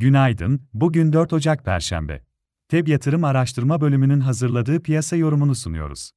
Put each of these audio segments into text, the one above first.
Günaydın, bugün 4 Ocak Perşembe. TEB Yatırım Araştırma Bölümünün hazırladığı piyasa yorumunu sunuyoruz.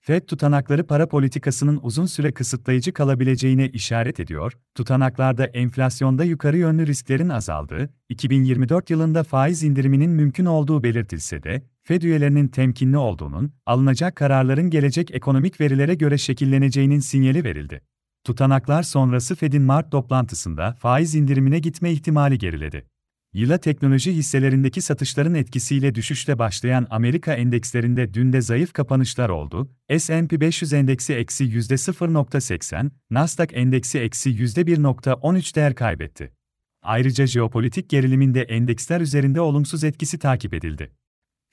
FED tutanakları para politikasının uzun süre kısıtlayıcı kalabileceğine işaret ediyor, tutanaklarda enflasyonda yukarı yönlü risklerin azaldığı, 2024 yılında faiz indiriminin mümkün olduğu belirtilse de, FED üyelerinin temkinli olduğunun, alınacak kararların gelecek ekonomik verilere göre şekilleneceğinin sinyali verildi. Tutanaklar sonrası Fed'in Mart toplantısında faiz indirimine gitme ihtimali geriledi. Yıla teknoloji hisselerindeki satışların etkisiyle düşüşle başlayan Amerika endekslerinde dün de zayıf kapanışlar oldu. S&P 500 endeksi eksi %0.80, Nasdaq endeksi eksi %1.13 değer kaybetti. Ayrıca jeopolitik geriliminde endeksler üzerinde olumsuz etkisi takip edildi.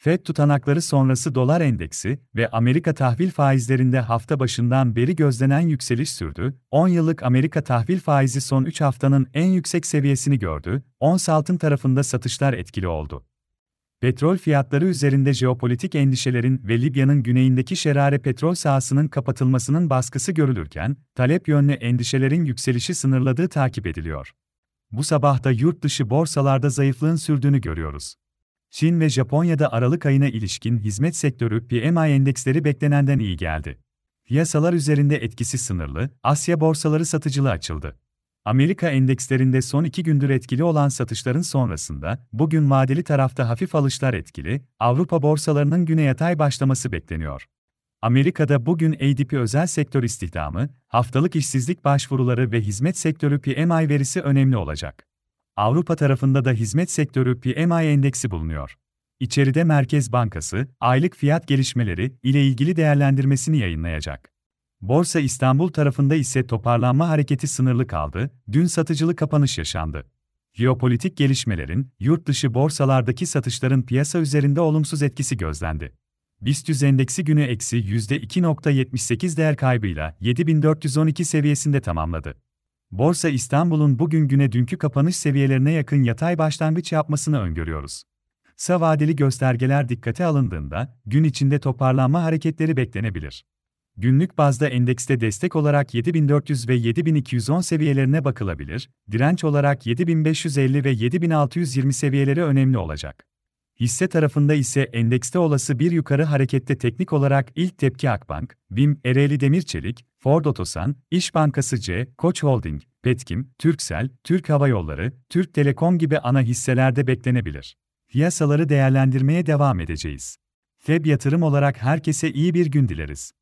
FED tutanakları sonrası dolar endeksi ve Amerika tahvil faizlerinde hafta başından beri gözlenen yükseliş sürdü. 10 yıllık Amerika tahvil faizi son 3 haftanın en yüksek seviyesini gördü. Ons altın tarafında satışlar etkili oldu. Petrol fiyatları üzerinde jeopolitik endişelerin ve Libya'nın güneyindeki şerare petrol sahasının kapatılmasının baskısı görülürken, talep yönlü endişelerin yükselişi sınırladığı takip ediliyor. Bu sabah da yurt dışı borsalarda zayıflığın sürdüğünü görüyoruz. Çin ve Japonya'da Aralık ayına ilişkin hizmet sektörü PMI endeksleri beklenenden iyi geldi. Piyasalar üzerinde etkisi sınırlı, Asya borsaları satıcılı açıldı. Amerika endekslerinde son iki gündür etkili olan satışların sonrasında, bugün vadeli tarafta hafif alışlar etkili, Avrupa borsalarının güne yatay başlaması bekleniyor. Amerika'da bugün ADP özel sektör istihdamı, haftalık işsizlik başvuruları ve hizmet sektörü PMI verisi önemli olacak. Avrupa tarafında da hizmet sektörü PMI endeksi bulunuyor. İçeride Merkez Bankası, aylık fiyat gelişmeleri ile ilgili değerlendirmesini yayınlayacak. Borsa İstanbul tarafında ise toparlanma hareketi sınırlı kaldı, dün satıcılı kapanış yaşandı. Jeopolitik gelişmelerin, yurt dışı borsalardaki satışların piyasa üzerinde olumsuz etkisi gözlendi. BIST endeksi günü eksi %2.78 değer kaybıyla 7412 seviyesinde tamamladı. Borsa İstanbul'un bugün güne dünkü kapanış seviyelerine yakın yatay başlangıç yapmasını öngörüyoruz. Kısa vadeli göstergeler dikkate alındığında gün içinde toparlanma hareketleri beklenebilir. Günlük bazda endekste destek olarak 7400 ve 7210 seviyelerine bakılabilir, direnç olarak 7550 ve 7620 seviyeleri önemli olacak. Hisse tarafında ise endekste olası bir yukarı harekette teknik olarak ilk tepki Akbank, BİM, Ereğli Demirçelik, Ford Otosan, İş Bankası C, Koç Holding, Petkim, Türksel, Türk Hava Yolları, Türk Telekom gibi ana hisselerde beklenebilir. Piyasaları değerlendirmeye devam edeceğiz. FEB yatırım olarak herkese iyi bir gün dileriz.